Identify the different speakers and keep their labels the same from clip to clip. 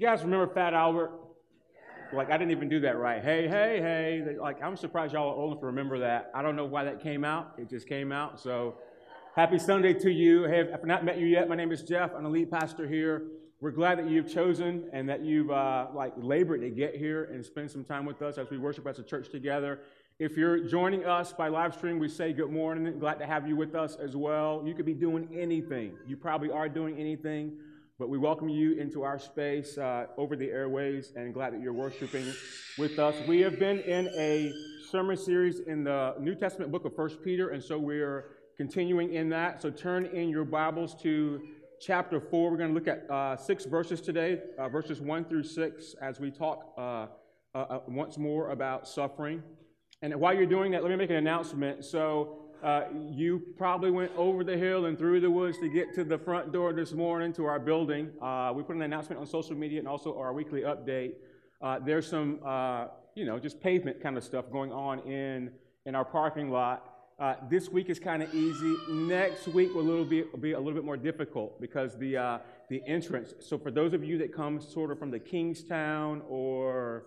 Speaker 1: guys remember Fat Albert? Like, I didn't even do that right. Hey, hey, hey. Like, I'm surprised y'all are old enough to remember that. I don't know why that came out. It just came out. So, happy Sunday to you. Hey, if I've not met you yet, my name is Jeff. I'm the lead pastor here. We're glad that you've chosen and that you've, uh, like, labored to get here and spend some time with us as we worship as a church together. If you're joining us by live stream, we say good morning. Glad to have you with us as well. You could be doing anything. You probably are doing anything, but we welcome you into our space uh, over the airways and glad that you're worshiping with us. We have been in a sermon series in the New Testament book of First Peter, and so we're continuing in that. So turn in your Bibles to chapter 4. We're going to look at uh, six verses today, uh, verses 1 through 6, as we talk uh, uh, uh, once more about suffering. And while you're doing that, let me make an announcement. So, uh, you probably went over the hill and through the woods to get to the front door this morning to our building. Uh, we put an announcement on social media and also our weekly update. Uh, there's some, uh, you know, just pavement kind of stuff going on in, in our parking lot. Uh, this week is kind of easy. Next week will, little be, will be a little bit more difficult because the, uh, the entrance. So, for those of you that come sort of from the Kingstowne or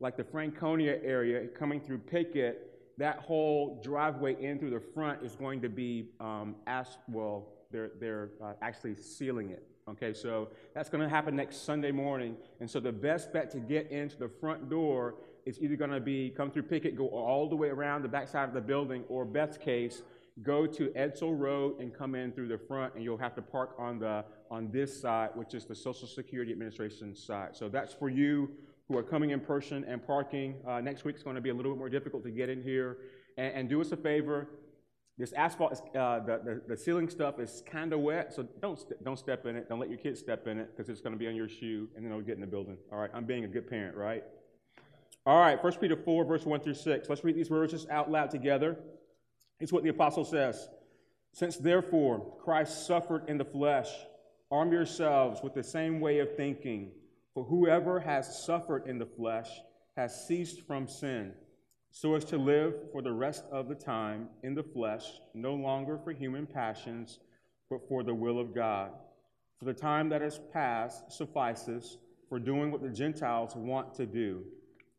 Speaker 1: like the Franconia area coming through Pickett, that whole driveway in through the front is going to be um, as well. They're they're uh, actually sealing it. Okay, so that's going to happen next Sunday morning, and so the best bet to get into the front door is either going to be come through Pickett, go all the way around the backside of the building, or best case, go to Edsel Road and come in through the front, and you'll have to park on the on this side, which is the Social Security Administration side. So that's for you who are coming in person and parking. Uh, next week's going to be a little bit more difficult to get in here. And, and do us a favor. This asphalt, is, uh, the, the, the sealing stuff is kind of wet, so don't, st- don't step in it. Don't let your kids step in it because it's going to be on your shoe and then it'll get in the building. All right, I'm being a good parent, right? All right, 1 Peter 4, verse 1 through 6. Let's read these verses out loud together. It's what the apostle says. Since therefore Christ suffered in the flesh, arm yourselves with the same way of thinking. For whoever has suffered in the flesh has ceased from sin, so as to live for the rest of the time in the flesh, no longer for human passions, but for the will of God. For the time that has passed suffices for doing what the Gentiles want to do,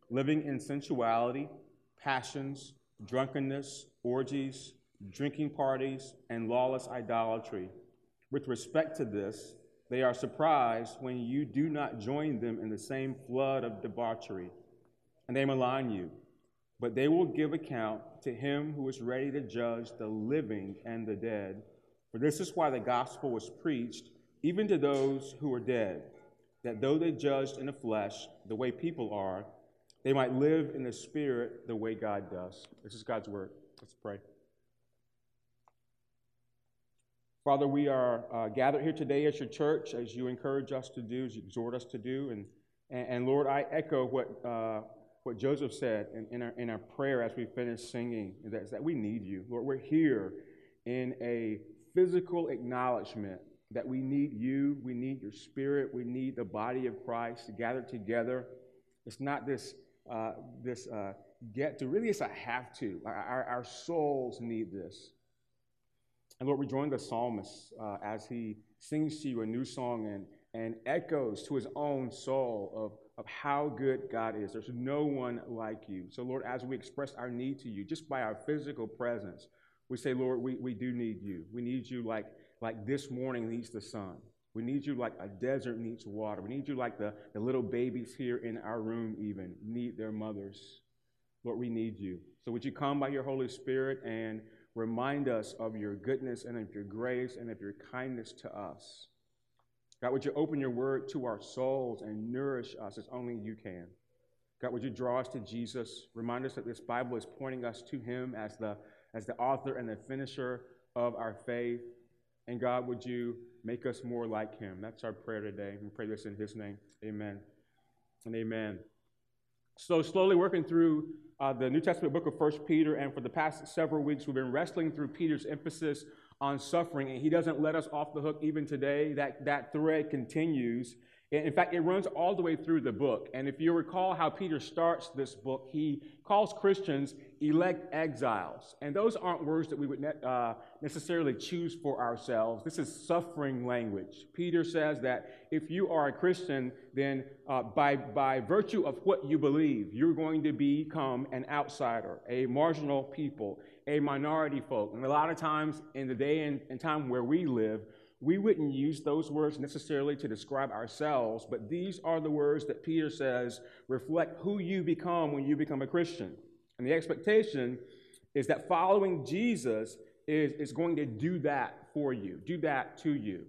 Speaker 1: living in sensuality, passions, drunkenness, orgies, drinking parties, and lawless idolatry. With respect to this, they are surprised when you do not join them in the same flood of debauchery, and they malign you. But they will give account to him who is ready to judge the living and the dead. For this is why the gospel was preached, even to those who are dead, that though they judged in the flesh the way people are, they might live in the spirit the way God does. This is God's word. Let's pray. Father, we are uh, gathered here today as your church, as you encourage us to do, as you exhort us to do. And, and, and Lord, I echo what, uh, what Joseph said in, in, our, in our prayer as we finish singing, that, that we need you. Lord, we're here in a physical acknowledgement that we need you, we need your spirit, we need the body of Christ gathered together. It's not this, uh, this uh, get to, really, it's a have to. Our, our souls need this. And Lord, we join the psalmist uh, as he sings to you a new song and, and echoes to his own soul of, of how good God is. There's no one like you. So, Lord, as we express our need to you, just by our physical presence, we say, Lord, we, we do need you. We need you like, like this morning needs the sun. We need you like a desert needs water. We need you like the, the little babies here in our room, even, need their mothers. Lord, we need you. So, would you come by your Holy Spirit and remind us of your goodness and of your grace and of your kindness to us. God, would you open your word to our souls and nourish us as only you can? God, would you draw us to Jesus? Remind us that this Bible is pointing us to him as the, as the author and the finisher of our faith. And God, would you make us more like him. That's our prayer today. We pray this in his name. Amen and amen. So, slowly working through uh, the New Testament book of First Peter, and for the past several weeks, we've been wrestling through Peter's emphasis on suffering, and he doesn't let us off the hook even today. That, that thread continues. In fact, it runs all the way through the book. And if you recall how Peter starts this book, he calls Christians elect exiles. And those aren't words that we would ne- uh, necessarily choose for ourselves. This is suffering language. Peter says that if you are a Christian, then uh, by, by virtue of what you believe, you're going to become an outsider, a marginal people, a minority folk. And a lot of times in the day and, and time where we live, we wouldn't use those words necessarily to describe ourselves, but these are the words that Peter says reflect who you become when you become a Christian. And the expectation is that following Jesus is, is going to do that for you, do that to you.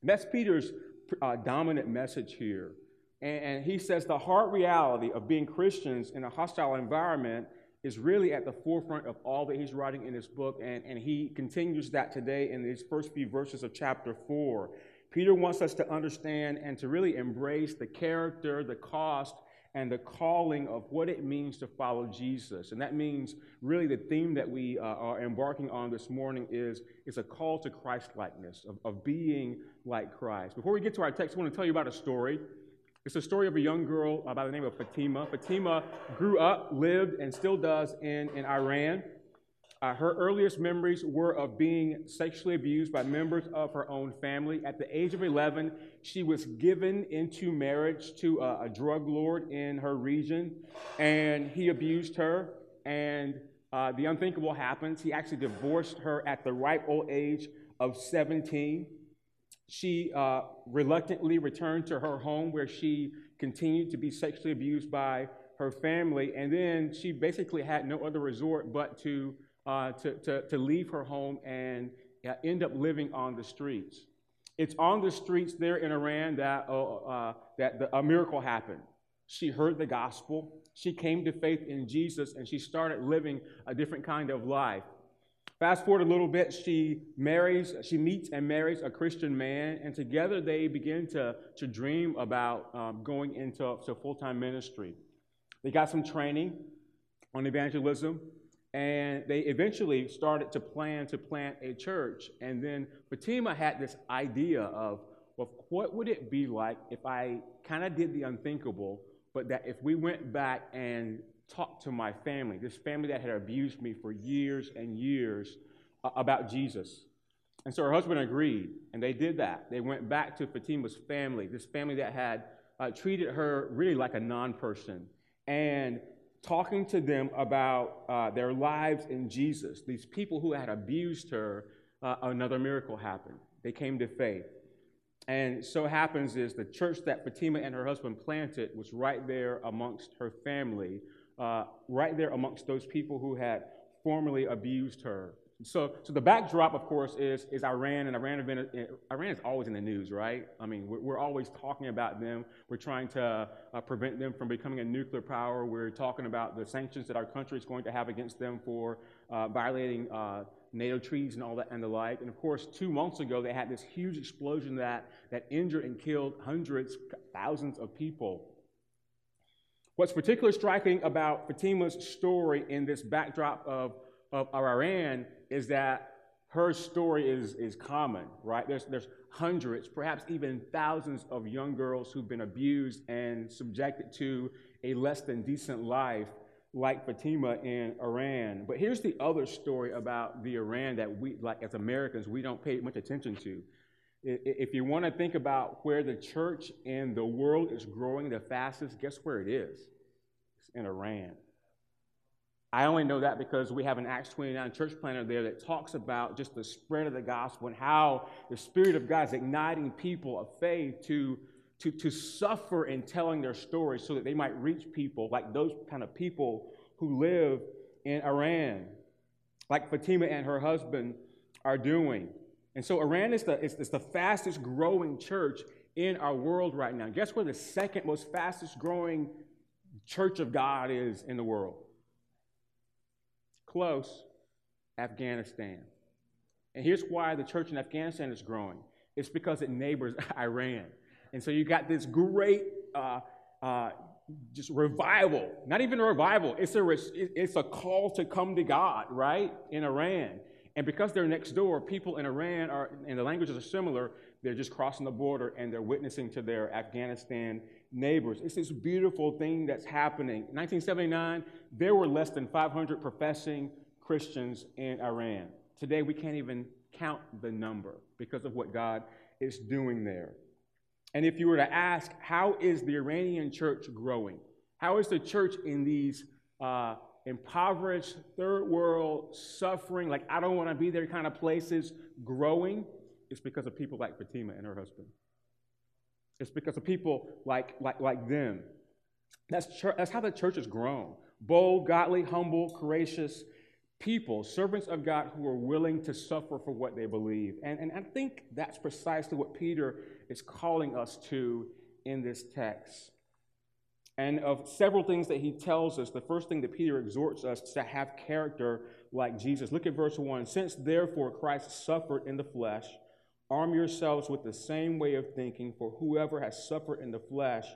Speaker 1: And that's Peter's uh, dominant message here. And, and he says the hard reality of being Christians in a hostile environment is really at the forefront of all that he's writing in this book, and, and he continues that today in these first few verses of chapter 4. Peter wants us to understand and to really embrace the character, the cost, and the calling of what it means to follow Jesus. And that means really the theme that we uh, are embarking on this morning is, is a call to Christ likeness, of, of being like Christ. Before we get to our text, I want to tell you about a story. It's a story of a young girl uh, by the name of Fatima. Fatima grew up, lived, and still does in, in Iran. Uh, her earliest memories were of being sexually abused by members of her own family. At the age of 11, she was given into marriage to a, a drug lord in her region, and he abused her. And uh, the unthinkable happens. He actually divorced her at the ripe old age of 17. She uh, reluctantly returned to her home where she continued to be sexually abused by her family. And then she basically had no other resort but to uh, to, to, to leave her home and uh, end up living on the streets. It's on the streets there in Iran that, uh, uh, that the, a miracle happened. She heard the gospel, she came to faith in Jesus, and she started living a different kind of life. Fast forward a little bit, she marries, she meets and marries a Christian man, and together they begin to, to dream about um, going into full time ministry. They got some training on evangelism, and they eventually started to plan to plant a church. And then Fatima had this idea of, well, what would it be like if I kind of did the unthinkable, but that if we went back and talked to my family, this family that had abused me for years and years, uh, about Jesus? And so her husband agreed, and they did that. They went back to Fatima's family, this family that had uh, treated her really like a non person. And talking to them about uh, their lives in Jesus. These people who had abused her, uh, another miracle happened. They came to faith. And so happens is the church that Fatima and her husband planted was right there amongst her family, uh, right there amongst those people who had formerly abused her. So, so the backdrop, of course, is, is Iran, and Iran, been, Iran is always in the news, right? I mean, we're, we're always talking about them. We're trying to uh, prevent them from becoming a nuclear power. We're talking about the sanctions that our country is going to have against them for uh, violating uh, NATO treaties and all that and the like. And of course, two months ago, they had this huge explosion that, that injured and killed hundreds, thousands of people. What's particularly striking about Fatima's story in this backdrop of, of Iran is that her story is, is common, right? There's, there's hundreds, perhaps even thousands of young girls who've been abused and subjected to a less than decent life like Fatima in Iran. But here's the other story about the Iran that we, like as Americans, we don't pay much attention to. If you want to think about where the church in the world is growing the fastest, guess where it is? It's in Iran. I only know that because we have an Acts 29 church planner there that talks about just the spread of the gospel and how the Spirit of God is igniting people of faith to, to, to suffer in telling their story so that they might reach people like those kind of people who live in Iran, like Fatima and her husband are doing. And so Iran is the, is, is the fastest growing church in our world right now. Guess where the second most fastest growing church of God is in the world? Close. Afghanistan. And here's why the church in Afghanistan is growing it's because it neighbors Iran. And so you got this great uh, uh, just revival, not even a revival, it's a, it's a call to come to God, right, in Iran. And because they're next door, people in Iran are, and the languages are similar, they're just crossing the border and they're witnessing to their Afghanistan neighbors. It's this beautiful thing that's happening. In 1979, there were less than 500 professing Christians in Iran. Today, we can't even count the number because of what God is doing there. And if you were to ask, how is the Iranian church growing? How is the church in these uh, impoverished, third world, suffering, like I don't want to be there kind of places growing? It's because of people like Fatima and her husband. It's because of people like, like, like them. That's, church, that's how the church has grown. Bold, godly, humble, courageous people, servants of God who are willing to suffer for what they believe. And, and I think that's precisely what Peter is calling us to in this text. And of several things that he tells us, the first thing that Peter exhorts us to have character like Jesus. Look at verse 1. Since therefore Christ suffered in the flesh, Arm yourselves with the same way of thinking, for whoever has suffered in the flesh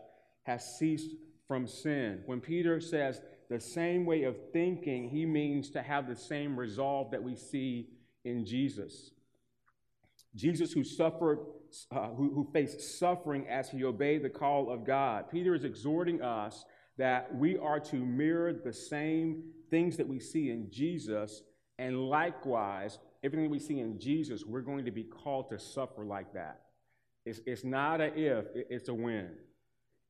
Speaker 1: has ceased from sin. When Peter says the same way of thinking, he means to have the same resolve that we see in Jesus. Jesus, who suffered, uh, who, who faced suffering as he obeyed the call of God. Peter is exhorting us that we are to mirror the same things that we see in Jesus, and likewise everything we see in Jesus, we're going to be called to suffer like that. It's, it's not a if, it's a when.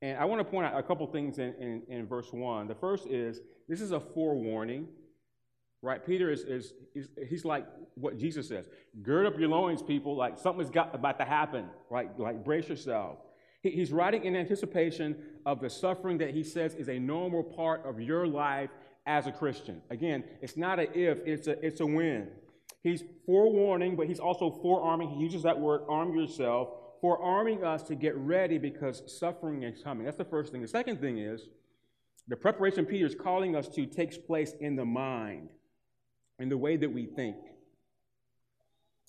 Speaker 1: And I want to point out a couple things in, in, in, verse 1. The first is this is a forewarning, right? Peter is, is, is, he's like what Jesus says gird up your loins, people, like something's got, about to happen, right? Like brace yourself. He, he's writing in anticipation of the suffering that he says is a normal part of your life as a Christian. Again, it's not an if, it's a, it's a when. He's forewarning, but he's also forearming. He uses that word, arm yourself, forearming us to get ready because suffering is coming. That's the first thing. The second thing is the preparation Peter is calling us to takes place in the mind, in the way that we think.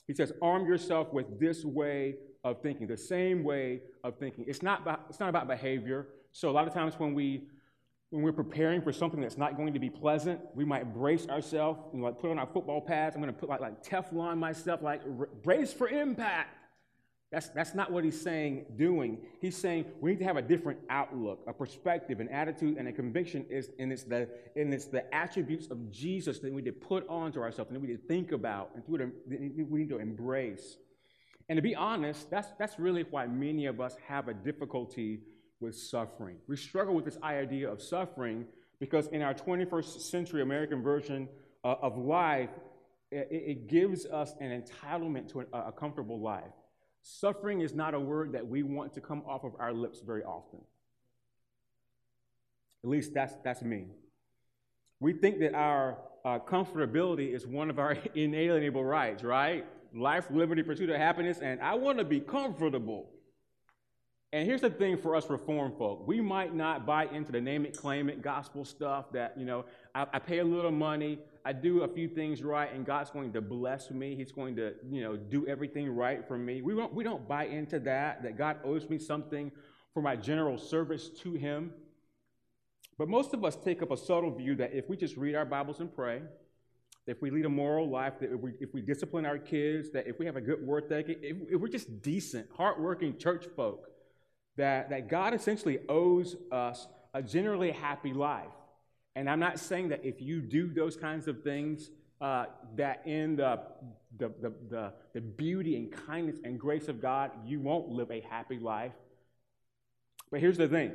Speaker 1: He says, arm yourself with this way of thinking, the same way of thinking. It's not it's not about behavior. So a lot of times when we when we're preparing for something that's not going to be pleasant, we might brace ourselves and like put on our football pads. I'm going to put like, like Teflon myself, like brace for impact. That's, that's not what he's saying doing. He's saying we need to have a different outlook, a perspective, an attitude, and a conviction is and it's the and it's the attributes of Jesus that we need to put onto ourselves and that we need to think about and we need to embrace. And to be honest, that's that's really why many of us have a difficulty with suffering. We struggle with this idea of suffering because in our 21st century American version uh, of life, it, it, gives us an entitlement to a, a comfortable life. Suffering is not a word that we want to come off of our lips very often. At least that's, that's me. We think that our uh, comfortability is one of our inalienable rights, right? Life, liberty, pursuit of happiness, and I want to be comfortable. And here's the thing for us reform folk. We might not buy into the name it, claim it gospel stuff that, you know, I, I, pay a little money, I do a few things right, and God's going to bless me. He's going to, you know, do everything right for me. We don't, we don't buy into that, that God owes me something for my general service to Him. But most of us take up a subtle view that if we just read our Bibles and pray, if we lead a moral life, that if we, if we discipline our kids, that if we have a good work ethic, if, if we're just decent, hardworking church folk, that, that God essentially owes us a generally happy life. And I'm not saying that if you do those kinds of things, uh, that in the, the, the, the, the beauty and kindness and grace of God, you won't live a happy life. But here's the thing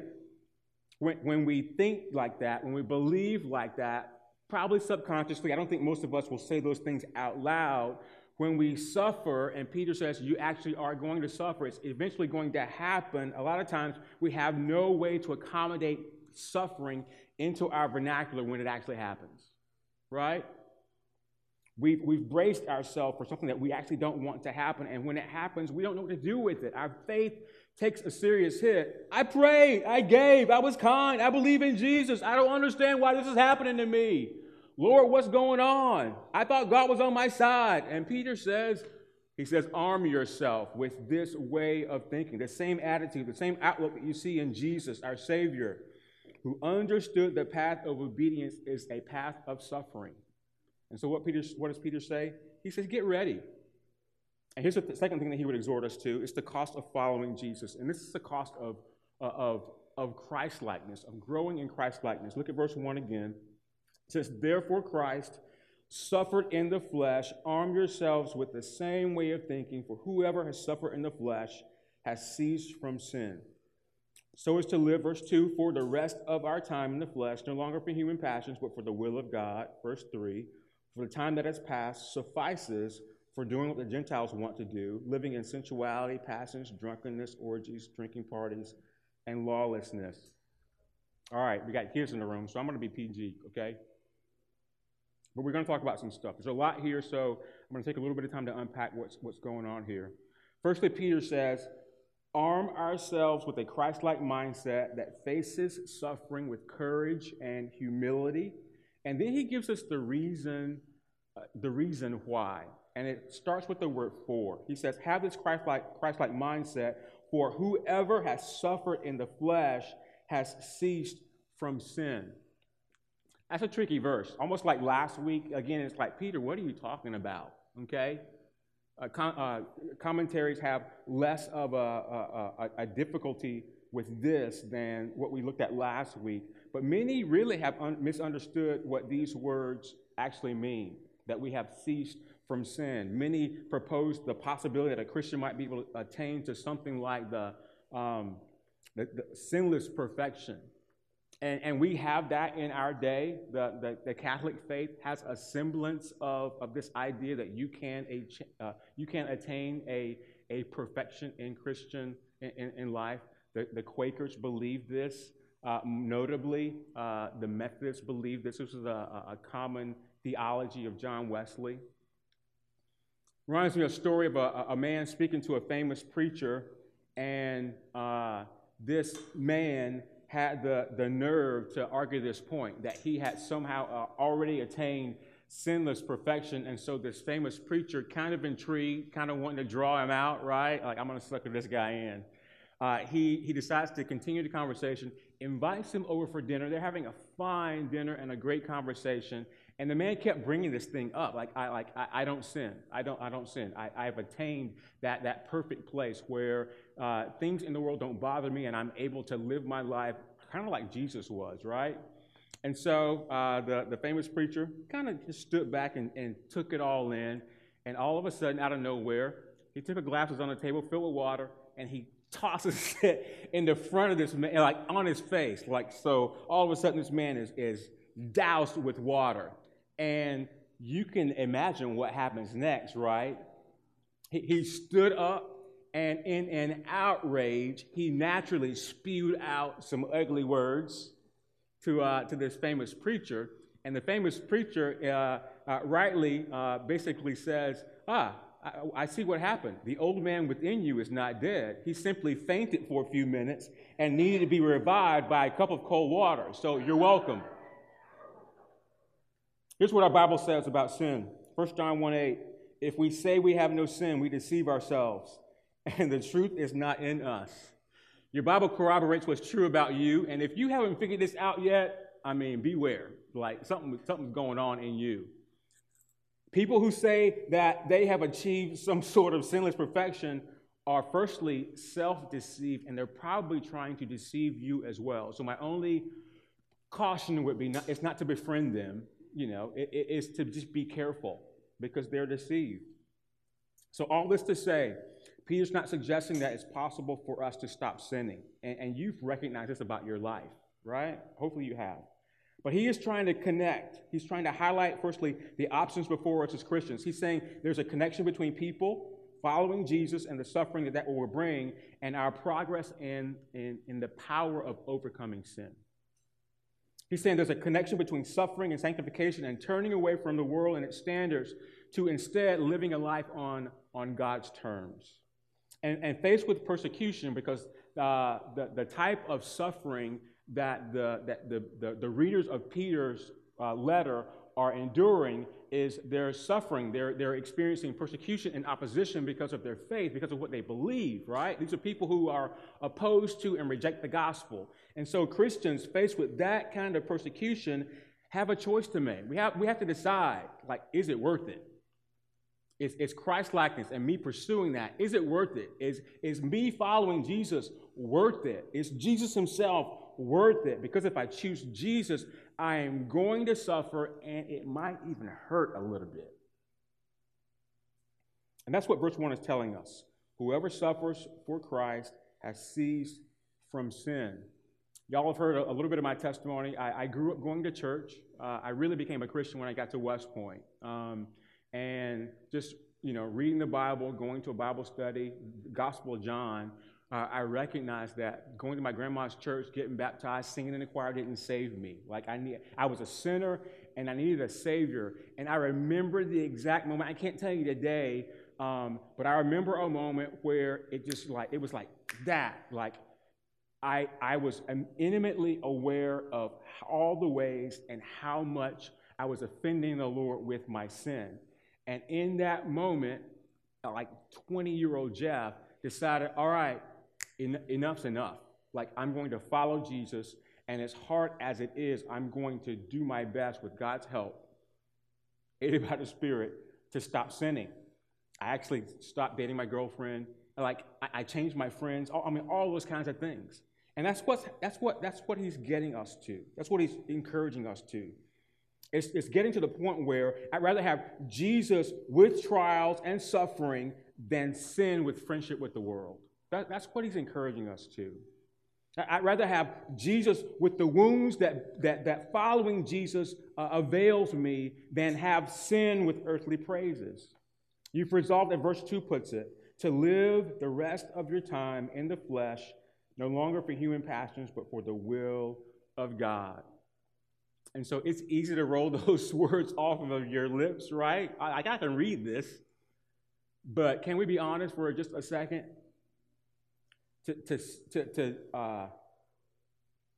Speaker 1: when, when we think like that, when we believe like that, probably subconsciously, I don't think most of us will say those things out loud, when we suffer, and Peter says you actually are going to suffer, it's eventually going to happen. A lot of times we have no way to accommodate suffering into our vernacular when it actually happens, right? We've, we've braced ourselves for something that we actually don't want to happen, and when it happens, we don't know what to do with it. Our faith takes a serious hit. I prayed, I gave, I was kind, I believe in Jesus. I don't understand why this is happening to me. Lord, what's going on? I thought God was on my side. And Peter says, he says, arm yourself with this way of thinking, the same attitude, the same outlook that you see in Jesus, our Savior, who understood the path of obedience is a path of suffering. And so, what, Peter, what does Peter say? He says, get ready. And here's the second thing that he would exhort us to it's the cost of following Jesus. And this is the cost of, uh, of, of Christ likeness, of growing in Christ likeness. Look at verse 1 again. It says, Therefore, Christ suffered in the flesh, arm yourselves with the same way of thinking, for whoever has suffered in the flesh has ceased from sin. So as to live, verse 2, for the rest of our time in the flesh, no longer for human passions, but for the will of God, verse 3, for the time that has passed suffices for doing what the Gentiles want to do, living in sensuality, passions, drunkenness, orgies, drinking parties, and lawlessness. All right, we got kids in the room, so I'm going to be PG, okay? But we're going to talk about some stuff. There's a lot here, so I'm going to take a little bit of time to unpack what's, what's going on here. Firstly, Peter says, arm ourselves with a Christ like mindset that faces suffering with courage and humility. And then he gives us the reason, uh, the reason why. And it starts with the word for. He says, have this Christ like Christ like mindset, for whoever has suffered in the flesh has ceased from sin. That's a tricky verse. Almost like last week. Again, it's like, Peter, what are you talking about? Okay? Uh, com- uh, commentaries have less of a, a, a, a, difficulty with this than what we looked at last week. But many really have un- misunderstood what these words actually mean that we have ceased from sin. Many propose the possibility that a Christian might be able to attain to something like the, um, the, the sinless perfection and, and we have that in our day. The, the, the, Catholic faith has a semblance of, of this idea that you can, a, uh, you can attain a, a perfection in Christian in, in life. The, the Quakers believe this. Uh, notably, uh, the Methodists believe this. This is a, a common theology of John Wesley. Reminds me of a story of a, a man speaking to a famous preacher, and uh, this man had the, the nerve to argue this point that he had somehow uh, already attained sinless perfection. And so this famous preacher, kind of intrigued, kind of wanting to draw him out, right? Like, I'm going to sucker this guy in. Uh, he, he decides to continue the conversation, invites him over for dinner. They're having a fine dinner and a great conversation. And the man kept bringing this thing up, like I like I, I don't sin, I don't I don't sin. I, I've attained that that perfect place where uh, things in the world don't bother me, and I'm able to live my life kind of like Jesus was, right? And so uh, the the famous preacher kind of just stood back and, and took it all in, and all of a sudden, out of nowhere, he took a glass that was on the table filled with water, and he tosses it in the front of this man, like on his face, like so. All of a sudden, this man is is doused with water. And you can imagine what happens next, right? He, he stood up and in an outrage, he naturally spewed out some ugly words to, uh, to this famous preacher. And the famous preacher uh, uh, rightly uh, basically says, Ah, I, I, see what happened. The old man within you is not dead. He simply fainted for a few minutes and needed to be revived by a cup of cold water. So you're welcome. Here's what our Bible says about sin 1 John 1 8. If we say we have no sin, we deceive ourselves, and the truth is not in us. Your Bible corroborates what's true about you, and if you haven't figured this out yet, I mean, beware. Like something, something's going on in you. People who say that they have achieved some sort of sinless perfection are firstly self deceived, and they're probably trying to deceive you as well. So, my only caution would be not, it's not to befriend them, you know, it, it is to just be careful because they're deceived. So, all this to say, Peter's not suggesting that it's possible for us to stop sinning. And, and you've recognized this about your life, right? Hopefully you have. But he is trying to connect. He's trying to highlight, firstly, the options before us as Christians. He's saying there's a connection between people following Jesus and the suffering that that will bring and our progress in, in, in the power of overcoming sin. He's saying there's a connection between suffering and sanctification and turning away from the world and its standards to instead living a life on, on God's terms. And, and faced with persecution, because uh, the, the type of suffering that the, that the, the, the readers of Peter's uh, letter are enduring is they're suffering, they're, they're experiencing persecution and opposition because of their faith, because of what they believe, right? These are people who are opposed to and reject the gospel. And so Christians faced with that kind of persecution have a choice to make. We have, we have to decide, like, is it worth it? Is, is Christ likeness and me pursuing that, is it worth it? Is, is me following Jesus worth it? Is Jesus himself worth it? Because if I choose Jesus, I am going to suffer and it might even hurt a little bit. And that's what verse 1 is telling us. Whoever suffers for Christ has ceased from sin. Y'all have heard a, little bit of my testimony. I, I grew up going to church. Uh, I really became a Christian when I got to West Point. Um, and just, you know, reading the Bible, going to a Bible study, Gospel of John, uh, I recognized that going to my grandma's church, getting baptized, singing in the choir didn't save me. Like I need, I was a sinner and I needed a savior. And I remember the exact moment. I can't tell you the day, um, but I remember a moment where it just like it was like that. Like I, I was intimately aware of all the ways and how much I was offending the Lord with my sin. And in that moment, like 20 year old Jeff decided, all right, en- enough's enough. Like, I'm going to follow Jesus, and as hard as it is, I'm going to do my best with God's help, aided by the Spirit, to stop sinning. I actually stopped dating my girlfriend. Like, I, I changed my friends. I mean, all those kinds of things. And that's, what's, that's, what, that's what he's getting us to. That's what he's encouraging us to. It's, it's getting to the point where I'd rather have Jesus with trials and suffering than sin with friendship with the world. That, that's what he's encouraging us to. I'd rather have Jesus with the wounds that, that, that following Jesus uh, avails me than have sin with earthly praises. You've resolved, as verse 2 puts it, to live the rest of your time in the flesh, no longer for human passions, but for the will of God. And so it's easy to roll those words off of your lips, right? I, I can read this, but can we be honest for just a second? To, to, to, to, uh,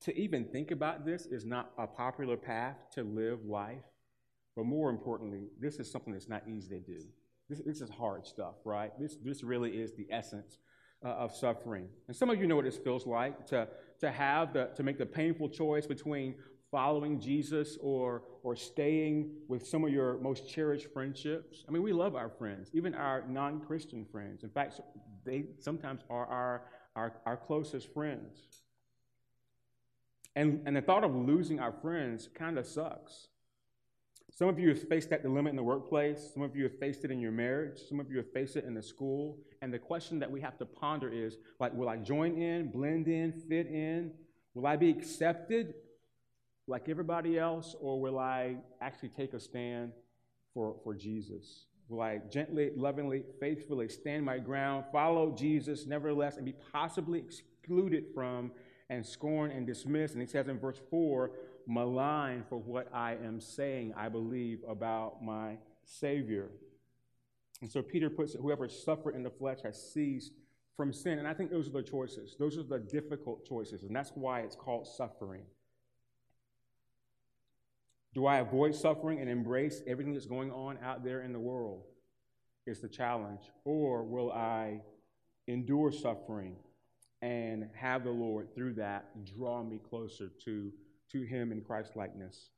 Speaker 1: to even think about this is not a popular path to live life. But more importantly, this is something that's not easy to do. This, this is hard stuff, right? This, this really is the essence uh, of suffering. And some of you know what this feels like to, to have the, to make the painful choice between following Jesus or, or staying with some of your most cherished friendships. I mean, we love our friends, even our non Christian friends. In fact, they sometimes are our our, our closest friends. And, and the thought of losing our friends kind of sucks. Some of you have faced that dilemma in the workplace. Some of you have faced it in your marriage. Some of you have faced it in the school. And the question that we have to ponder is like, will I join in, blend in, fit in? Will I be accepted like everybody else? Or will I actually take a stand for, for Jesus? Will I gently, lovingly, faithfully stand my ground, follow Jesus, nevertheless, and be possibly excluded from and scorned and dismissed? And he says in verse 4, maligned for what I am saying, I believe, about my Savior. And so Peter puts it, whoever suffered in the flesh has ceased from sin. And I think those are the choices. Those are the difficult choices. And that's why it's called suffering. Do I avoid suffering and embrace everything that's going on out there in the world? Is the challenge. Or will I endure suffering and have the Lord through that draw me closer to, to Him in Christ likeness?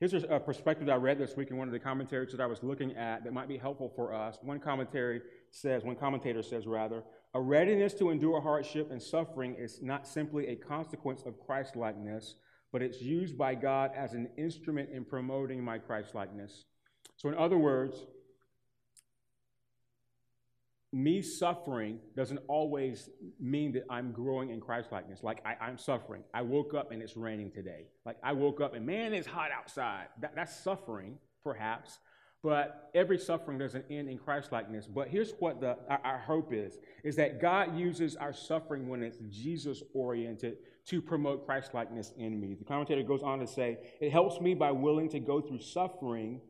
Speaker 1: Here's a perspective I read this week in one of the commentaries that I was looking at that might be helpful for us. One commentary says, one commentator says rather, a readiness to endure hardship and suffering is not simply a consequence of Christ likeness, but it's used by God as an instrument in promoting my Christlikeness. So, in other words, me suffering doesn't always mean that I'm growing in Christlikeness. Like I, am suffering. I woke up and it's raining today. Like I woke up and man, it's hot outside. That, that's suffering, perhaps. But every suffering doesn't end in Christlikeness. But here's what the, our, our hope is: is that God uses our suffering when it's Jesus oriented to promote Christlikeness in me. The commentator goes on to say, It helps me by willing to go through suffering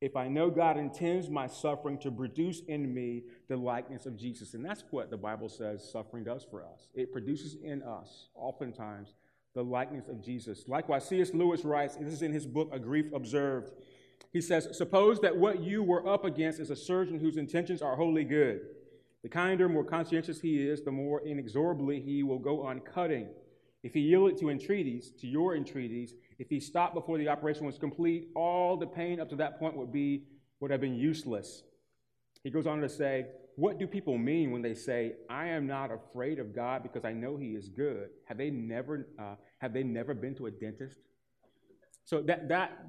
Speaker 1: if I know God intends my suffering to produce in me the likeness of Jesus. And that's what the Bible says suffering does for us. It produces in us, oftentimes, the likeness of Jesus. Likewise, C.S. Lewis writes, this is in his book, A Grief Observed. He says, Suppose that what you were up against is a surgeon whose intentions are wholly good. The kinder, more conscientious he is, the more inexorably he will go on cutting. If he yielded to entreaties, to your entreaties, if he stopped before the operation was complete, all the pain up to that point would be would have been useless. He goes on to say, What do people mean when they say, I am not afraid of God because I know He is good? Have they never, uh, have they never been to a dentist? So that, that,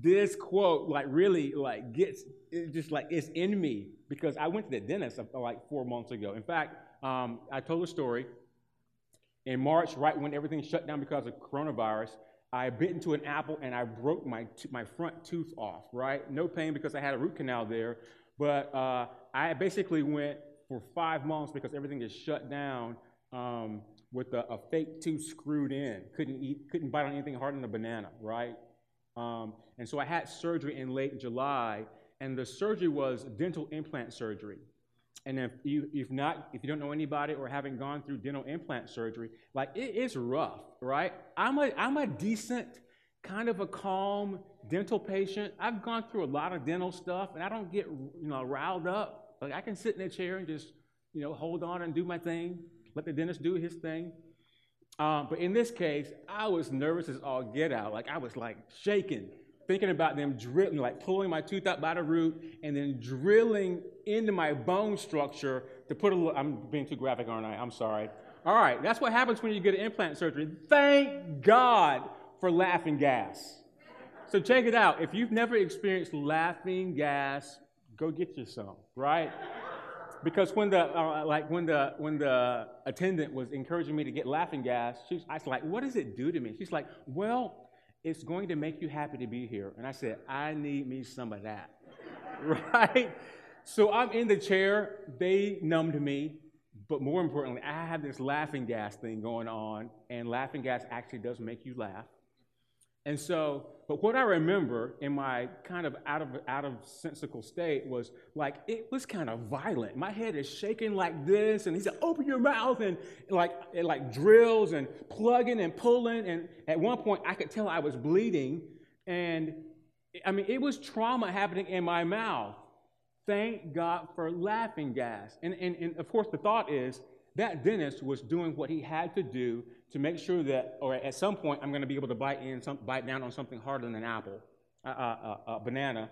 Speaker 1: this quote, like, really, like, gets, it's just like, it's in me because I went to the dentist uh, like four months ago. In fact, um, I told a story. In March, right when everything shut down because of coronavirus, I bit into an apple and I broke my, t- my front tooth off, right? No pain because I had a root canal there. But uh, I basically went for five months because everything is shut down um, with a, a, fake tooth screwed in. Couldn't eat, couldn't bite on anything harder than a banana, right? Um, and so I had surgery in late July, and the surgery was dental implant surgery. And if you if not if you don't know anybody or haven't gone through dental implant surgery, like it is rough, right? I'm a I'm a decent kind of a calm dental patient. I've gone through a lot of dental stuff, and I don't get you know riled up. Like I can sit in a chair and just you know hold on and do my thing, let the dentist do his thing. Um, but in this case, I was nervous as all get out. Like I was like shaking thinking about them drilling, like pulling my tooth out by the root and then drilling into my bone structure to put a little, I'm being too graphic, aren't I? I'm sorry. All right, that's what happens when you get an implant surgery. Thank God for laughing gas. So check it out. If you've never experienced laughing gas, go get you some, right? Because when the uh, like when the when the attendant was encouraging me to get laughing gas, she's I was like, "What does it do to me?" She's like, "Well, it's going to make you happy to be here. And I said, I need me some of that. right? So I'm in the chair. They numbed me. But more importantly, I have this laughing gas thing going on. And laughing gas actually does make you laugh. And so, but what I remember in my kind of out of out of sensical state was like it was kind of violent. My head is shaking like this, and he said, "Open your mouth!" and like it like drills and plugging and pulling. And at one point, I could tell I was bleeding, and I mean it was trauma happening in my mouth. Thank God for laughing gas. And and, and of course, the thought is that dentist was doing what he had to do to make sure that, or at some point, I'm going to be able to bite in some, bite down on something harder than an apple, a uh, uh, banana.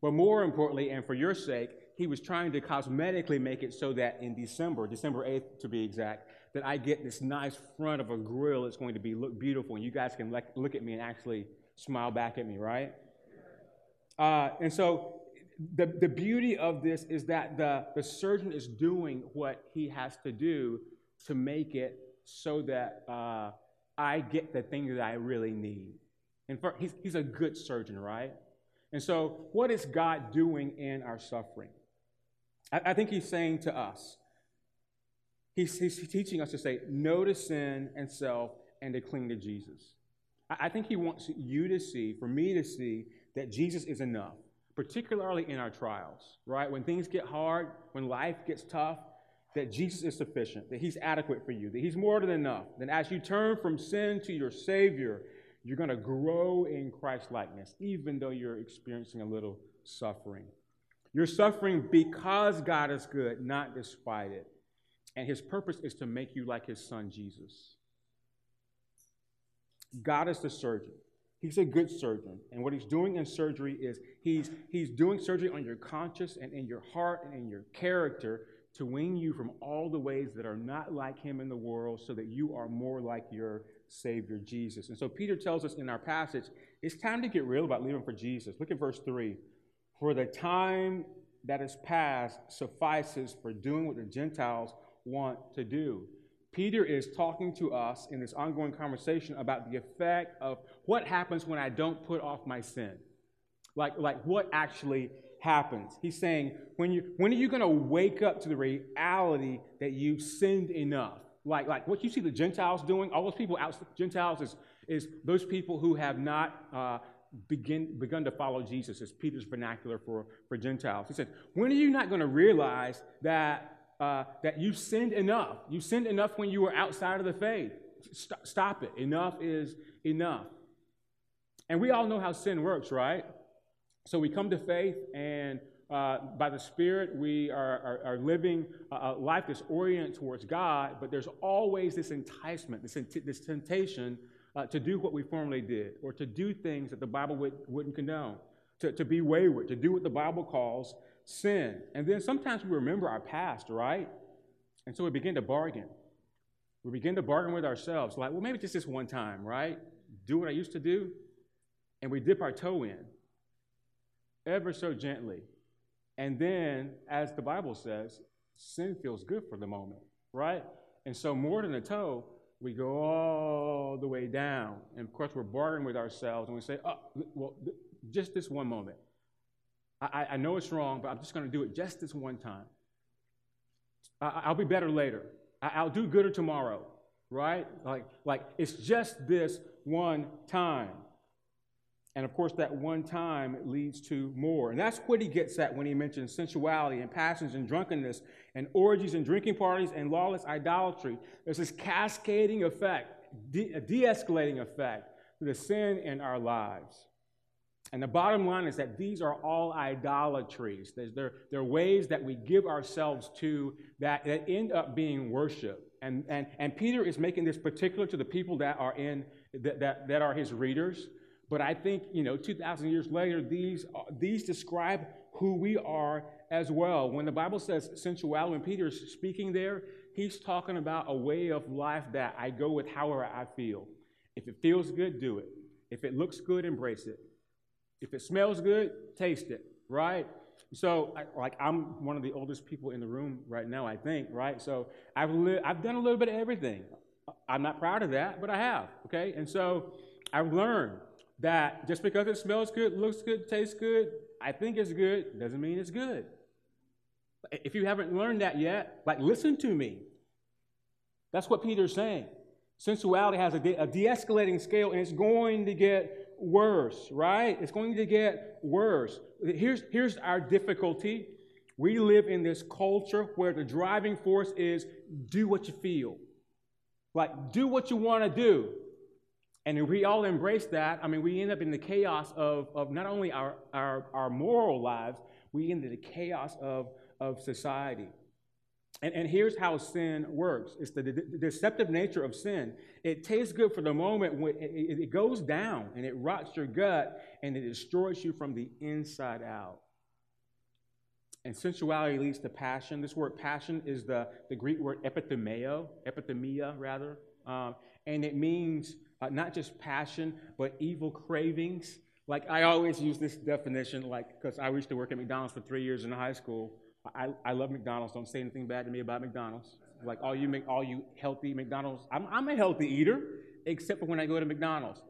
Speaker 1: But more importantly, and for your sake, he was trying to cosmetically make it so that in December, December 8th to be exact, that I get this nice front of a grill that's going to be look beautiful, and you guys can like, look at me and actually smile back at me, right? Uh, and so the, the beauty of this is that the, the surgeon is doing what he has to do to make it so that uh, I get the thing that I really need. And for, he's, he's a good surgeon, right? And so, what is God doing in our suffering? I, I think he's saying to us, he's, he's, teaching us to say no to sin and self and to cling to Jesus. I, I think he wants you to see, for me to see, that Jesus is enough, particularly in our trials, right? When things get hard, when life gets tough, that Jesus is sufficient, that He's adequate for you, that He's more than enough. Then, as you turn from sin to your Savior, you're going to grow in Christ likeness, even though you're experiencing a little suffering. You're suffering because God is good, not despite it. And His purpose is to make you like His Son, Jesus. God is the surgeon. He's a good surgeon. And what he's doing in surgery is he's, he's doing surgery on your conscience and in your heart and in your character to wean you from all the ways that are not like him in the world so that you are more like your Savior, Jesus. And so Peter tells us in our passage, it's time to get real about living for Jesus. Look at verse 3. For the time that is past suffices for doing what the Gentiles want to do. Peter is talking to us in this ongoing conversation about the effect of what happens when I don't put off my sin. Like, like what actually happens. He's saying, when, you, when are you going to wake up to the reality that you've sinned enough? Like, like what you see the Gentiles doing, all those people out, Gentiles is, is those people who have not uh, begin, begun to follow Jesus, is Peter's vernacular for, for Gentiles. He said, when are you not going to realize that, uh, that you've sinned enough? You sinned enough when you were outside of the faith. St- stop it. Enough is enough. And we all know how sin works, right? So we come to faith, and uh, by the Spirit, we are, are, are living a, life that's oriented towards God, but there's always this enticement, this, this temptation uh, to do what we formerly did, or to do things that the Bible would, wouldn't condone, to, to be wayward, to do what the Bible calls sin. And then sometimes we remember our past, right? And so we begin to bargain. We begin to bargain with ourselves, like, well, maybe just this one time, right? Do what I used to do. And we dip our toe in ever so gently. And then, as the Bible says, sin feels good for the moment, right? And so, more than a toe, we go all the way down. And of course, we're bargaining with ourselves and we say, oh, well, just this one moment. I, I know it's wrong, but I'm just going to do it just this one time. I, will be better later. I, will do gooder tomorrow, right? Like, like it's just this one time. And of course, that one time leads to more. And that's what he gets at when he mentions sensuality and passions and drunkenness and orgies and drinking parties and lawless idolatry. There's this cascading effect, de escalating effect to the sin in our lives. And the bottom line is that these are all idolatries. They're, they're ways that we give ourselves to that, that end up being worship. And, and, and Peter is making this particular to the people that are in that, that, that are his readers. But I think, you know, 2,000 years later, these, these describe who we are as well. When the Bible says sensuality, when Peter's speaking there, he's talking about a way of life that I go with however I feel. If it feels good, do it. If it looks good, embrace it. If it smells good, taste it, right? So, like, I'm one of the oldest people in the room right now, I think, right? So, I've, li- I've done a little bit of everything. I'm not proud of that, but I have, okay? And so, I've learned that just because it smells good, looks good, tastes good, I think it's good, doesn't mean it's good. If you haven't learned that yet, like, listen to me. That's what Peter's saying. Sensuality has a de escalating scale, and it's going to get worse, right? It's going to get worse. Here's, here's our difficulty. We live in this culture where the driving force is do what you feel. Like, do what you want to do. And if we all embrace that, I mean, we end up in the chaos of, of not only our, our, our moral lives, we end up in the chaos of, of society. And, and here's how sin works it's the, the deceptive nature of sin. It tastes good for the moment, when it, it, it goes down and it rots your gut and it destroys you from the inside out. And sensuality leads to passion. This word passion is the, the Greek word epithemeo, epithemia rather. Um, and it means uh, not just passion, but evil cravings. Like I always use this definition, like, because I used to work at McDonald's for three years in high school. I, I love McDonald's. Don't say anything bad to me about McDonald's. Like all you, make all you healthy McDonald's. I'm, I'm a healthy eater, except for when I go to McDonald's.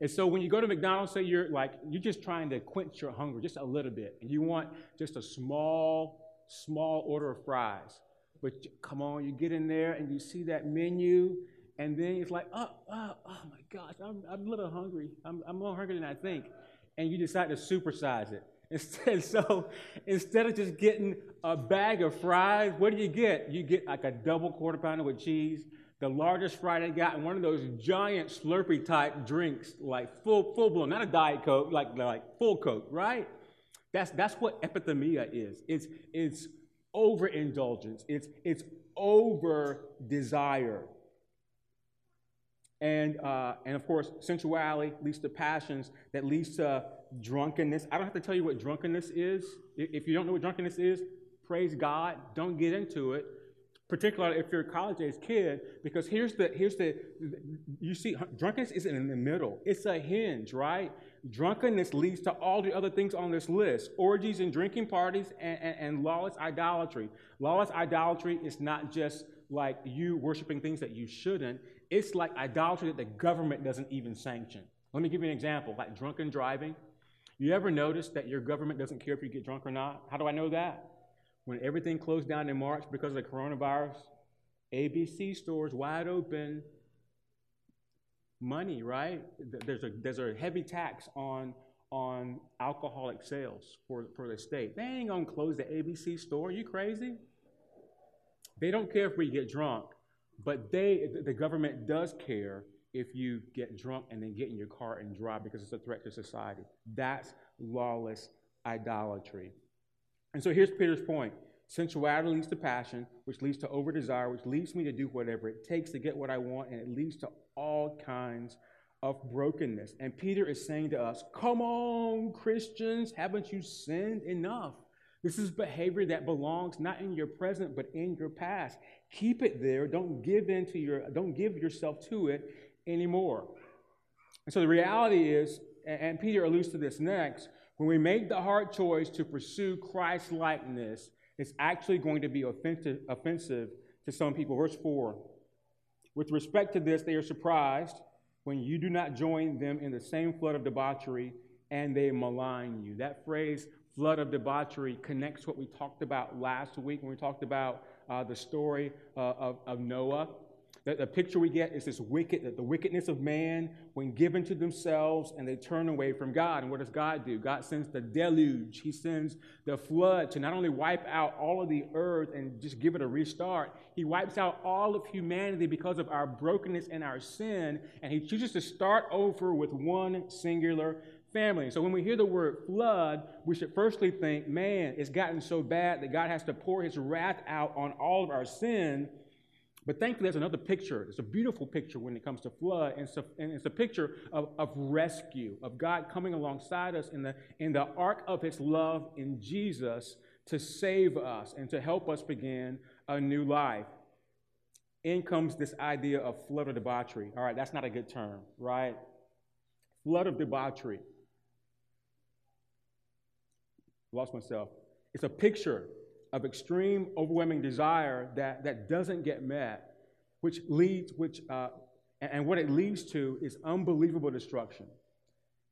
Speaker 1: And so when you go to McDonald's, say you're like you're just trying to quench your hunger just a little bit, and you want just a small, small order of fries. But come on, you get in there and you see that menu, and then it's like, oh, oh, oh my gosh, I'm, I'm a little hungry. I'm, I'm more hungry than I think. And you decide to supersize it. Instead, so instead of just getting a bag of fries, what do you get? You get like a double quarter pounder with cheese, the largest fry they got, and one of those giant Slurpee type drinks, like full full blown, not a diet coke, like like full coke, right? That's that's what epithemia is. It's it's overindulgence. It's it's over desire. And, uh, and of course, sensuality leads to passions that leads to drunkenness. I don't have to tell you what drunkenness is. If you don't know what drunkenness is, praise God. Don't get into it, particularly if you're a college age kid, because here's the, here's the, you see, drunkenness isn't in the middle. It's a hinge, right? Drunkenness leads to all the other things on this list orgies and drinking parties and, and, and lawless idolatry. Lawless idolatry is not just like you worshiping things that you shouldn't, it's like idolatry that the government doesn't even sanction. Let me give you an example like drunken driving. You ever notice that your government doesn't care if you get drunk or not? How do I know that? When everything closed down in March because of the coronavirus, ABC stores wide open, money, right? There's a, there's a heavy tax on, on alcoholic sales for, for the state. They ain't gonna close the ABC store. Are you crazy? They don't care if we get drunk, but they, the government does care if you get drunk and then get in your car and drive because it's a threat to society. That's lawless idolatry. And so here's Peter's point sensuality leads to passion, which leads to over desire, which leads me to do whatever it takes to get what I want, and it leads to all kinds of brokenness. And Peter is saying to us, Come on, Christians, haven't you sinned enough? This is behavior that belongs not in your present, but in your past. Keep it there. Don't give in to your, don't give yourself to it anymore. And so the reality is, and Peter alludes to this next, when we make the hard choice to pursue Christ likeness, it's actually going to be offensive, offensive to some people. Verse 4 With respect to this, they are surprised when you do not join them in the same flood of debauchery and they malign you. That phrase, flood of debauchery, connects what we talked about last week when we talked about uh, the story uh, of, of Noah. The, the picture we get is this wicked, the wickedness of man when given to themselves and they turn away from God. And what does God do? God sends the deluge. He sends the flood to not only wipe out all of the earth and just give it a restart, He wipes out all of humanity because of our brokenness and our sin. And He chooses to start over with one singular family. So when we hear the word flood, we should firstly think, man, it's gotten so bad that God has to pour His wrath out on all of our sin. But thankfully, there's another picture. It's a beautiful picture when it comes to flood, and it's a, and it's a picture of, of rescue, of God coming alongside us in the, in the ark of his love in Jesus to save us and to help us begin a new life. In comes this idea of flood of debauchery. All right, that's not a good term, right? Flood of debauchery. Lost myself. It's a picture of extreme, overwhelming desire that, that doesn't get met, which leads, which, uh, and what it leads to is unbelievable destruction.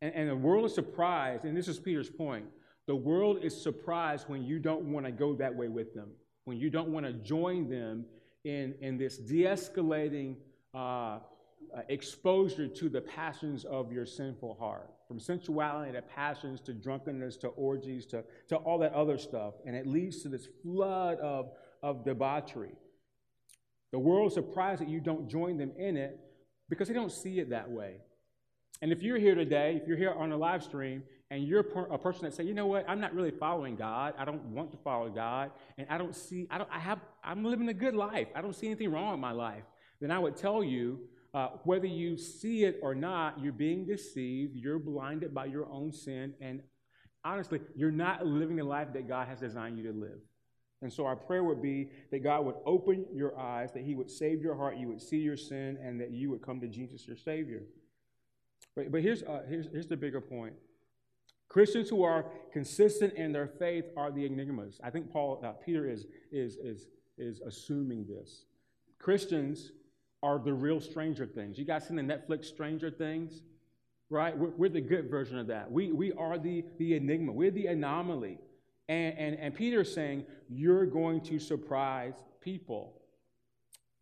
Speaker 1: And, and the world is surprised, and this is Peter's point. The world is surprised when you don't want to go that way with them, when you don't want to join them in, in this de escalating uh, exposure to the passions of your sinful heart from sensuality to passions to drunkenness to orgies to, to all that other stuff. And it leads to this flood of, of debauchery. The world is surprised that you don't join them in it because they don't see it that way. And if you're here today, if you're here on a live stream, and you're a person that say, you know what, I'm not really following God. I don't want to follow God, and I don't see, I don't, I have, I'm living a good life. I don't see anything wrong in my life. Then I would tell you uh, whether you see it or not, you're being deceived, you're blinded by your own sin, and honestly, you're not living the life that God has designed you to live. And so our prayer would be that God would open your eyes, that He would save your heart, you would see your sin, and that you would come to Jesus, your Savior. But, but here's, uh, here's, here's the bigger point. Christians who are consistent in their faith are the enigmas. I think Paul, uh, Peter is, is, is, is assuming this. Christians are the real Stranger Things. You guys seen the Netflix Stranger Things? Right? We're, we're, the good version of that. We, we are the, the enigma, we're the anomaly. And, and, and Peter's saying, You're going to surprise people.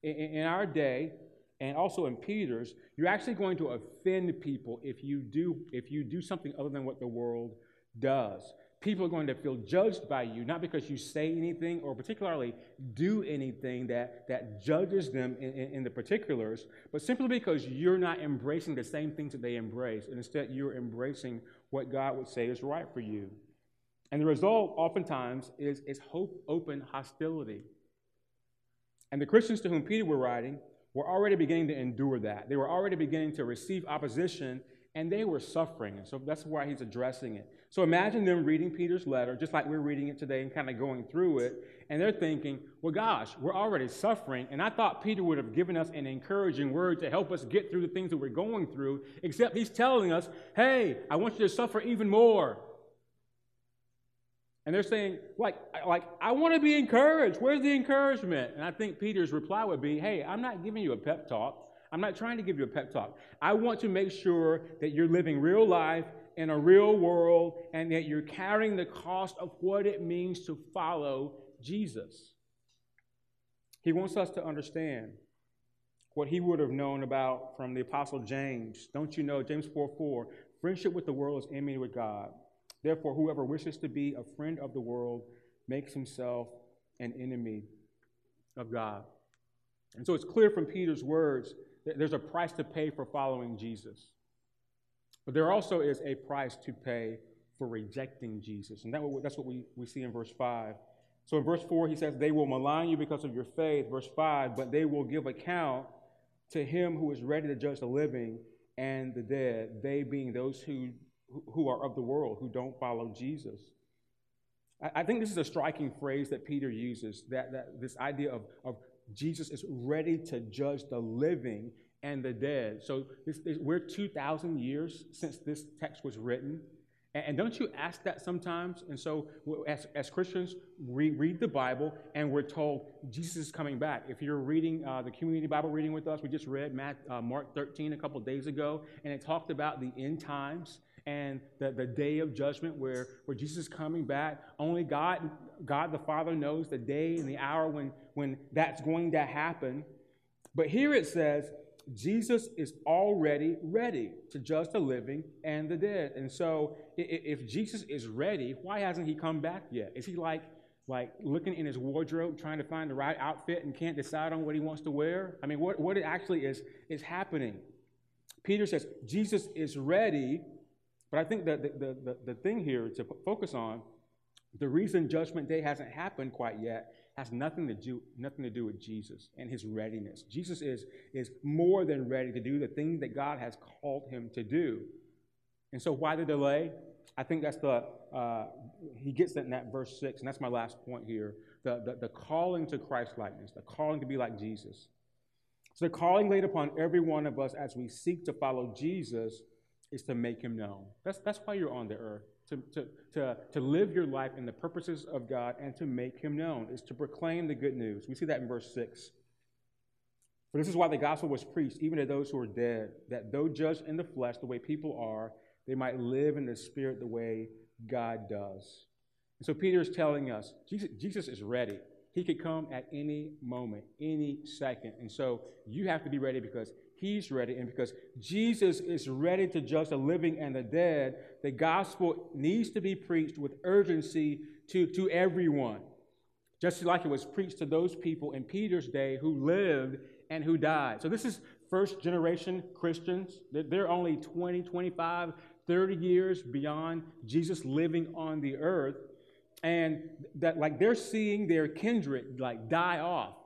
Speaker 1: In, in our day, and also in Peter's, you're actually going to offend people if you do if you do something other than what the world does people are going to feel judged by you, not because you say anything or particularly do anything that, that judges them in, in, in, the particulars, but simply because you're not embracing the same things that they embrace. And instead, you're embracing what God would say is right for you. And the result, oftentimes, is, is hope open hostility. And the Christians to whom Peter were writing were already beginning to endure that. They were already beginning to receive opposition, and they were suffering. And so that's why he's addressing it. So imagine them reading Peter's letter, just like we're reading it today and kind of going through it, and they're thinking, well, gosh, we're already suffering, and I thought Peter would have given us an encouraging word to help us get through the things that we're going through, except he's telling us, hey, I want you to suffer even more. And they're saying, like, like I want to be encouraged. Where's the encouragement? And I think Peter's reply would be, hey, I'm not giving you a pep talk. I'm not trying to give you a pep talk. I want to make sure that you're living real life in a real world and that you're carrying the cost of what it means to follow Jesus. He wants us to understand what he would have known about from the Apostle James. Don't you know, James 4 4, friendship with the world is enmity with God. Therefore, whoever wishes to be a friend of the world makes himself an enemy of God. And so it's clear from Peter's words that there's a price to pay for following Jesus. But there also is a price to pay for rejecting Jesus. And that, that's what we, we see in verse 5. So in verse 4, he says, They will malign you because of your faith. Verse 5, but they will give account to him who is ready to judge the living and the dead, they being those who, who are of the world, who don't follow Jesus. I, I think this is a striking phrase that Peter uses, that, that this idea of, of Jesus is ready to judge the living and the dead. So this, this, we're 2,000 years since this text was written. And, and don't you ask that sometimes? And so, as, as Christians, we read the Bible and we're told Jesus is coming back. If you're reading uh, the community Bible reading with us, we just read Matt, uh, Mark 13 a couple days ago, and it talked about the end times and the, the day of judgment where, where Jesus is coming back. Only God, God the Father knows the day and the hour when, when that's going to happen. But here it says, Jesus is already ready to judge the living and the dead. And so, if Jesus is ready, why hasn't he come back yet? Is he like, like looking in his wardrobe, trying to find the right outfit and can't decide on what he wants to wear? I mean, what, what actually is, is happening. Peter says, Jesus is ready, but I think that the, the, the, the thing here to focus on, the reason Judgment Day hasn't happened quite yet has nothing to do nothing to do with Jesus and his readiness. Jesus is, is more than ready to do the thing that God has called him to do. And so why the delay? I think that's the uh, he gets that in that verse six, and that's my last point here. The, the, the calling to Christ likeness, the calling to be like Jesus. So the calling laid upon every one of us as we seek to follow Jesus is to make him known. That's, that's why you're on the earth to, to, to, to live your life in the purposes of God and to make him known, is to proclaim the good news. We see that in verse 6. For this is why the gospel was preached, even to those who are dead, that though judged in the flesh the way people are, they might live in the spirit the way God does. And so Peter is telling us Jesus, Jesus is ready. He could come at any moment, any second. And so you have to be ready because He's ready. And because Jesus is ready to judge the living and the dead, the gospel needs to be preached with urgency to, to everyone. Just like it was preached to those people in Peter's day who lived and who died. So this is first generation Christians. They're only 20, 25, 30 years beyond Jesus living on the earth. And that like they're seeing their kindred like die off.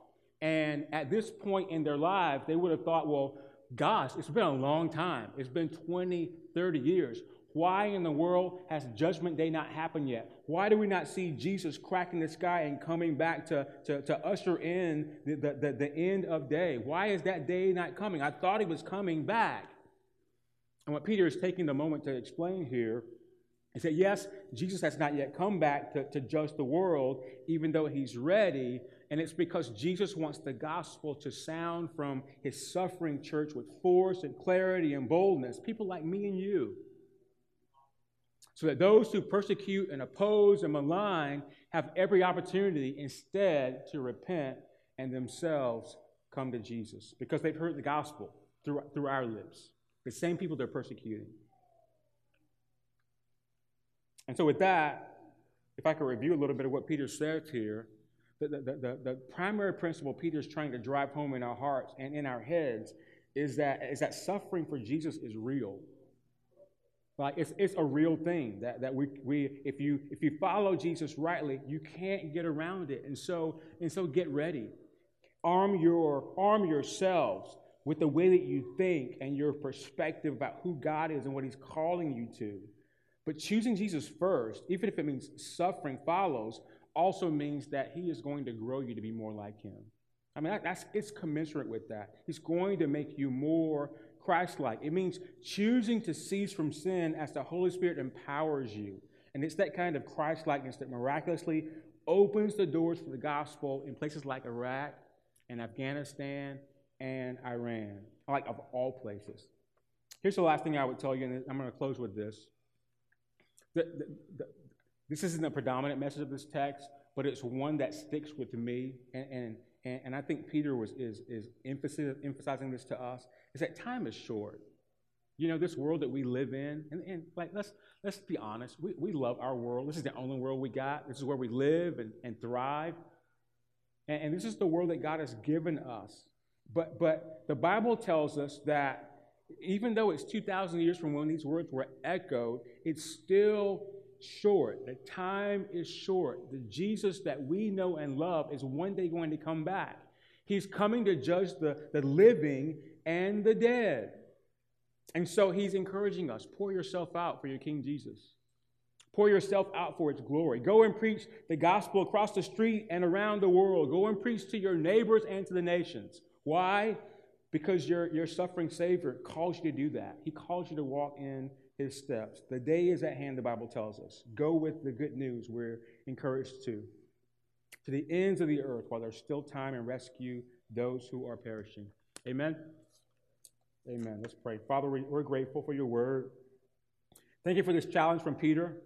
Speaker 1: And at this point in their lives, they would have thought, well, gosh, it's been a long time. It's been 20, 30 years. Why in the world has Judgment Day not happened yet? Why do we not see Jesus cracking the sky and coming back to, to, to usher in the, the, the end of day? Why is that day not coming? I thought he was coming back. And what Peter is taking the moment to explain here is that yes, Jesus has not yet come back to, to judge the world, even though he's ready, and it's because Jesus wants the gospel to sound from his suffering church with force and clarity and boldness, people like me and you. So that those who persecute and oppose and malign have every opportunity instead to repent and themselves come to Jesus because they've heard the gospel through, through our lips. The same people they're persecuting. And so, with that, if I could review a little bit of what Peter says here, the, the, the, the primary principle Peter is trying to drive home in our hearts and in our heads is that, is that suffering for Jesus is real. Like it's, it's a real thing that, that we, we if you if you follow Jesus rightly, you can't get around it. And so and so get ready. Arm your arm yourselves with the way that you think and your perspective about who God is and what He's calling you to. But choosing Jesus first, even if it means suffering follows, also means that he is going to grow you to be more like him. I mean, that, that's it's commensurate with that. He's going to make you more Christ-like. It means choosing to cease from sin as the Holy Spirit empowers you. And it's that kind of Christ-likeness that miraculously opens the doors for the gospel in places like Iraq and Afghanistan and Iran, like of all places. Here's the last thing I would tell you, and I'm going to close with this. The, the, the, this isn't a predominant message of this text, but it's one that sticks with me. And, and, and I think Peter was, is, is emphasizing this to us, is that time is short. You know, this world that we live in, and, and like let's let's be honest, we, we love our world. This is the only world we got. This is where we live and, and thrive. And, and this is the world that God has given us. But but the Bible tells us that even though it's 2,000 years from when these words were echoed, it's still short. The time is short. The Jesus that we know and love is one day going to come back. He's coming to judge the, the living and the dead. And so he's encouraging us pour yourself out for your King Jesus. Pour yourself out for its glory. Go and preach the gospel across the street and around the world. Go and preach to your neighbors and to the nations. Why? Because your, your suffering Savior calls you to do that. He calls you to walk in his steps. The day is at hand, the Bible tells us. Go with the good news we're encouraged to. To the ends of the earth while there's still time and rescue those who are perishing. Amen. Amen. Let's pray. Father, we're grateful for your word. Thank you for this challenge from Peter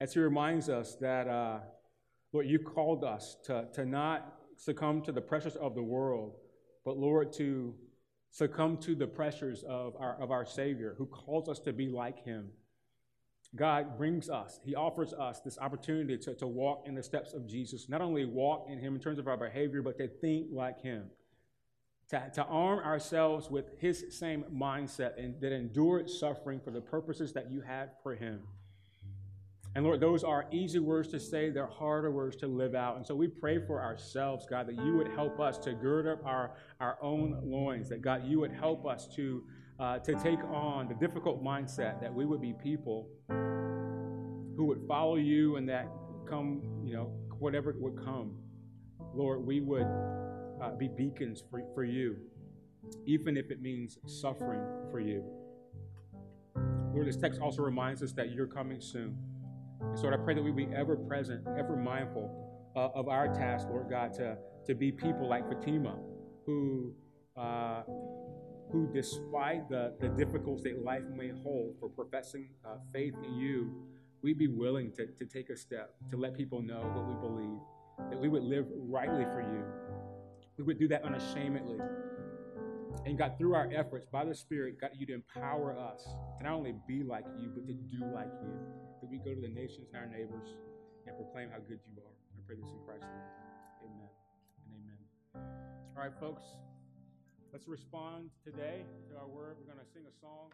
Speaker 1: as he reminds us that, uh, Lord, you called us to, to not succumb to the pressures of the world, but, Lord, to succumb to the pressures of our, of our Savior who calls us to be like him. God brings us, He offers us this opportunity to, to walk in the steps of Jesus, not only walk in Him in terms of our behavior, but to think like Him to, to arm ourselves with his same mindset and that endured suffering for the purposes that you had for him. And Lord, those are easy words to say, they're harder words to live out. And so we pray for ourselves, God, that you would help us to gird up our, our own loins, that God, you would help us to, uh, to take on the difficult mindset, that we would be people who would follow you and that come, you know, whatever would come. Lord, we would uh, be beacons for, for you, even if it means suffering for you. Lord, this text also reminds us that you're coming soon. And so, I pray that we be ever present, ever mindful uh, of our task, Lord God, to, to be people like Fatima, who, uh, who despite the, the difficulties that life may hold for professing uh, faith in you, we'd be willing to, to take a step to let people know what we believe, that we would live rightly for you, we would do that unashamedly. And God, through our efforts by the Spirit, God, you to empower us to not only be like you, but to do like you. That we go to the nations and our neighbors and proclaim how good you are. I pray this in Christ's name. Amen and amen. All right, folks, let's respond today to our word. We're going to sing a song